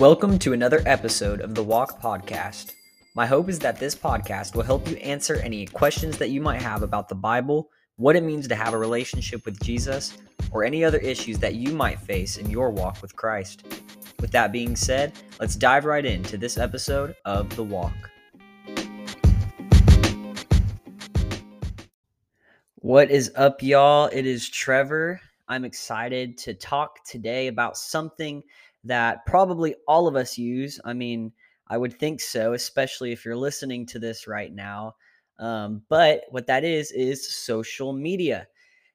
Welcome to another episode of the Walk Podcast. My hope is that this podcast will help you answer any questions that you might have about the Bible, what it means to have a relationship with Jesus, or any other issues that you might face in your walk with Christ. With that being said, let's dive right into this episode of The Walk. What is up, y'all? It is Trevor. I'm excited to talk today about something that probably all of us use. I mean, I would think so, especially if you're listening to this right now. Um, but what that is, is social media.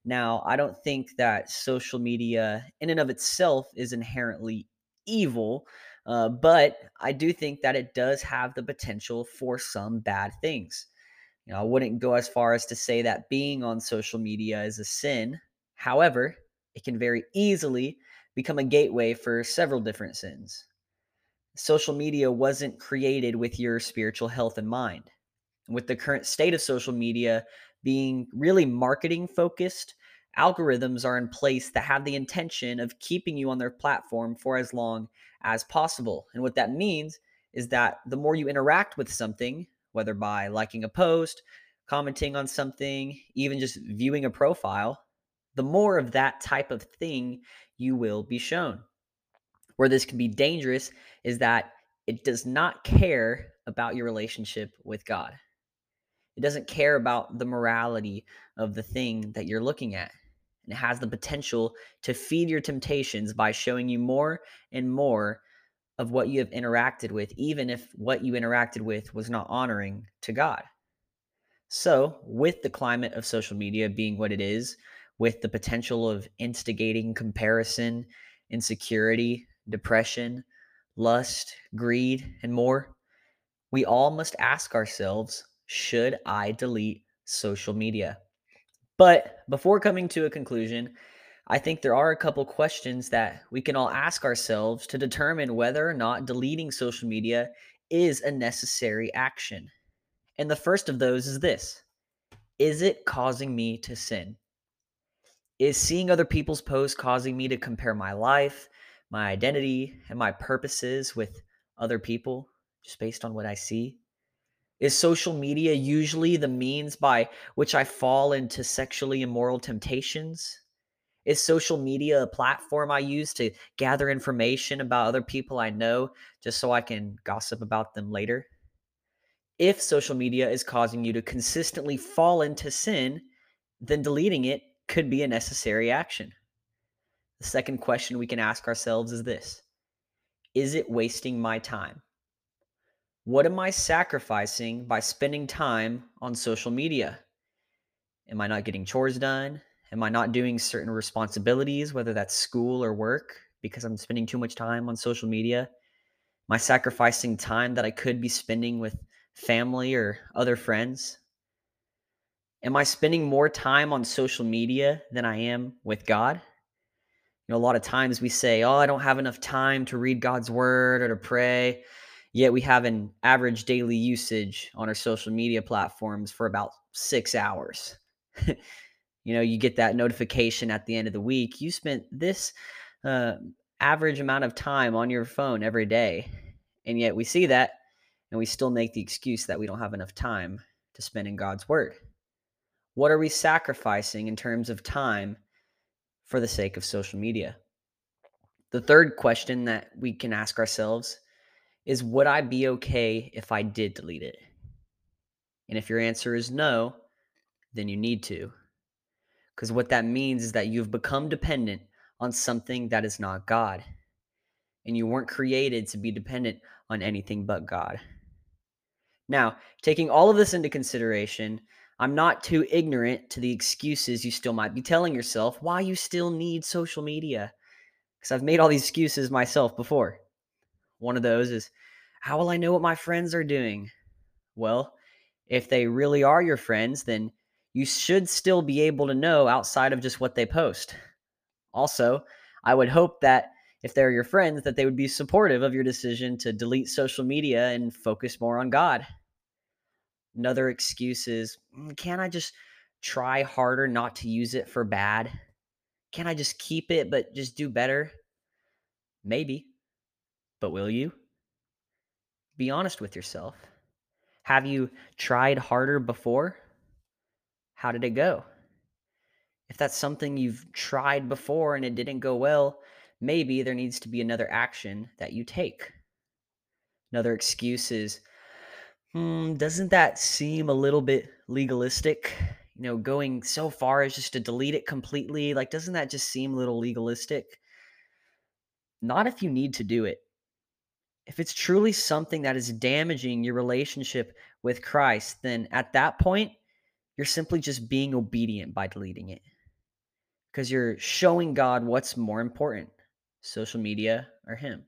Now, I don't think that social media in and of itself is inherently evil, uh, but I do think that it does have the potential for some bad things. You know, I wouldn't go as far as to say that being on social media is a sin. However, it can very easily become a gateway for several different sins. Social media wasn't created with your spiritual health in mind. With the current state of social media being really marketing focused, algorithms are in place that have the intention of keeping you on their platform for as long as possible. And what that means is that the more you interact with something, whether by liking a post, commenting on something, even just viewing a profile, the more of that type of thing you will be shown. Where this can be dangerous is that it does not care about your relationship with God. It doesn't care about the morality of the thing that you're looking at. And it has the potential to feed your temptations by showing you more and more of what you have interacted with, even if what you interacted with was not honoring to God. So, with the climate of social media being what it is, with the potential of instigating comparison, insecurity, depression, lust, greed, and more, we all must ask ourselves should I delete social media? But before coming to a conclusion, I think there are a couple questions that we can all ask ourselves to determine whether or not deleting social media is a necessary action. And the first of those is this Is it causing me to sin? Is seeing other people's posts causing me to compare my life, my identity, and my purposes with other people just based on what I see? Is social media usually the means by which I fall into sexually immoral temptations? Is social media a platform I use to gather information about other people I know just so I can gossip about them later? If social media is causing you to consistently fall into sin, then deleting it could be a necessary action. The second question we can ask ourselves is this Is it wasting my time? What am I sacrificing by spending time on social media? Am I not getting chores done? Am I not doing certain responsibilities, whether that's school or work, because I'm spending too much time on social media? Am I sacrificing time that I could be spending with family or other friends? Am I spending more time on social media than I am with God? You know, a lot of times we say, Oh, I don't have enough time to read God's word or to pray. Yet we have an average daily usage on our social media platforms for about six hours. you know, you get that notification at the end of the week. You spent this uh, average amount of time on your phone every day. And yet we see that and we still make the excuse that we don't have enough time to spend in God's word. What are we sacrificing in terms of time for the sake of social media? The third question that we can ask ourselves is Would I be okay if I did delete it? And if your answer is no, then you need to. Because what that means is that you've become dependent on something that is not God. And you weren't created to be dependent on anything but God. Now, taking all of this into consideration, I'm not too ignorant to the excuses you still might be telling yourself why you still need social media. Because I've made all these excuses myself before. One of those is, how will I know what my friends are doing? Well, if they really are your friends, then you should still be able to know outside of just what they post. Also, I would hope that if they're your friends, that they would be supportive of your decision to delete social media and focus more on God. Another excuse is, mm, can I just try harder not to use it for bad? Can I just keep it but just do better? Maybe. But will you? Be honest with yourself. Have you tried harder before? How did it go? If that's something you've tried before and it didn't go well, maybe there needs to be another action that you take. Another excuse is, hmm, doesn't that seem a little bit legalistic? You know, going so far as just to delete it completely, like, doesn't that just seem a little legalistic? Not if you need to do it. If it's truly something that is damaging your relationship with Christ, then at that point, you're simply just being obedient by deleting it because you're showing God what's more important social media or Him.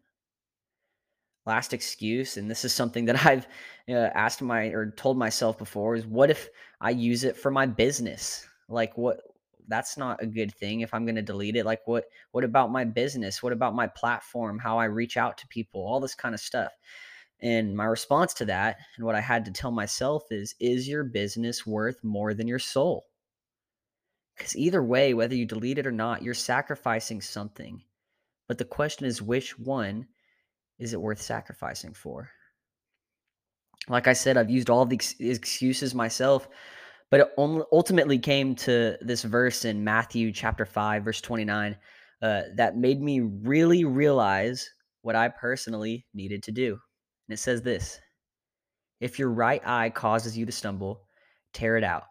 Last excuse, and this is something that I've uh, asked my or told myself before, is what if I use it for my business? Like, what? That's not a good thing if I'm going to delete it. Like, what? What about my business? What about my platform? How I reach out to people? All this kind of stuff. And my response to that, and what I had to tell myself is, is your business worth more than your soul? Because either way, whether you delete it or not, you're sacrificing something. But the question is, which one is it worth sacrificing for? Like I said, I've used all the ex- excuses myself, but it ultimately came to this verse in Matthew chapter 5, verse 29, uh, that made me really realize what I personally needed to do. And it says this If your right eye causes you to stumble, tear it out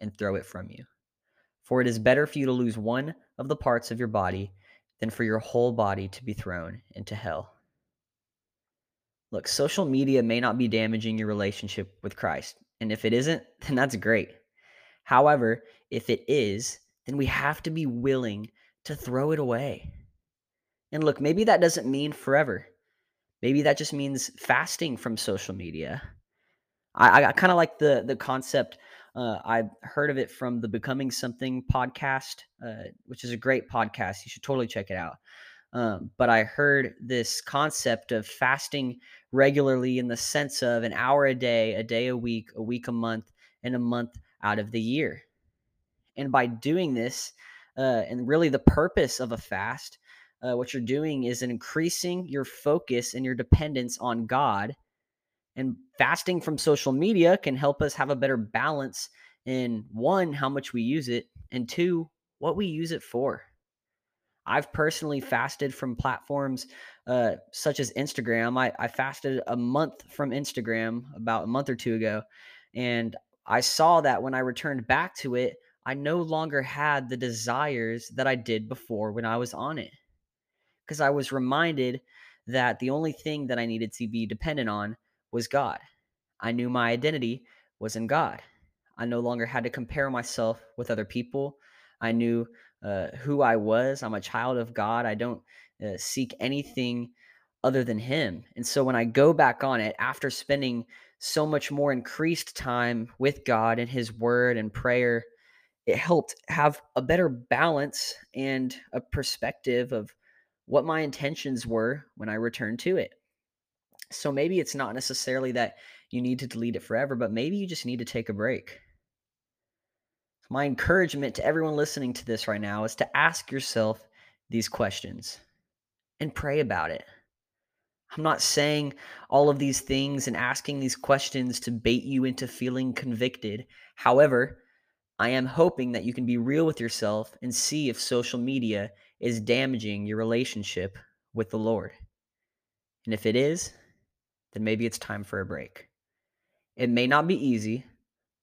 and throw it from you. For it is better for you to lose one of the parts of your body than for your whole body to be thrown into hell. Look, social media may not be damaging your relationship with Christ. And if it isn't, then that's great. However, if it is, then we have to be willing to throw it away. And look, maybe that doesn't mean forever. Maybe that just means fasting from social media. I, I kind of like the the concept uh, I heard of it from the Becoming Something podcast, uh, which is a great podcast. You should totally check it out. Um, but I heard this concept of fasting regularly in the sense of an hour a day, a day a week, a week a month, and a month out of the year. And by doing this, uh, and really the purpose of a fast, uh, what you're doing is increasing your focus and your dependence on God and fasting from social media can help us have a better balance in one, how much we use it, and two, what we use it for. I've personally fasted from platforms uh, such as Instagram. I, I fasted a month from Instagram about a month or two ago. And I saw that when I returned back to it, I no longer had the desires that I did before when I was on it. Because I was reminded that the only thing that I needed to be dependent on was God. I knew my identity was in God. I no longer had to compare myself with other people. I knew uh, who I was. I'm a child of God. I don't uh, seek anything other than Him. And so when I go back on it after spending so much more increased time with God and His Word and prayer, it helped have a better balance and a perspective of what my intentions were when I returned to it. So maybe it's not necessarily that you need to delete it forever, but maybe you just need to take a break. My encouragement to everyone listening to this right now is to ask yourself these questions and pray about it. I'm not saying all of these things and asking these questions to bait you into feeling convicted. However, I am hoping that you can be real with yourself and see if social media is damaging your relationship with the Lord. And if it is, then maybe it's time for a break. It may not be easy,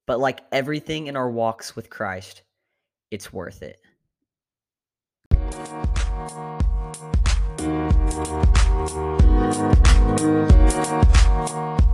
but like everything in our walks with Christ, it's worth it. Thank you.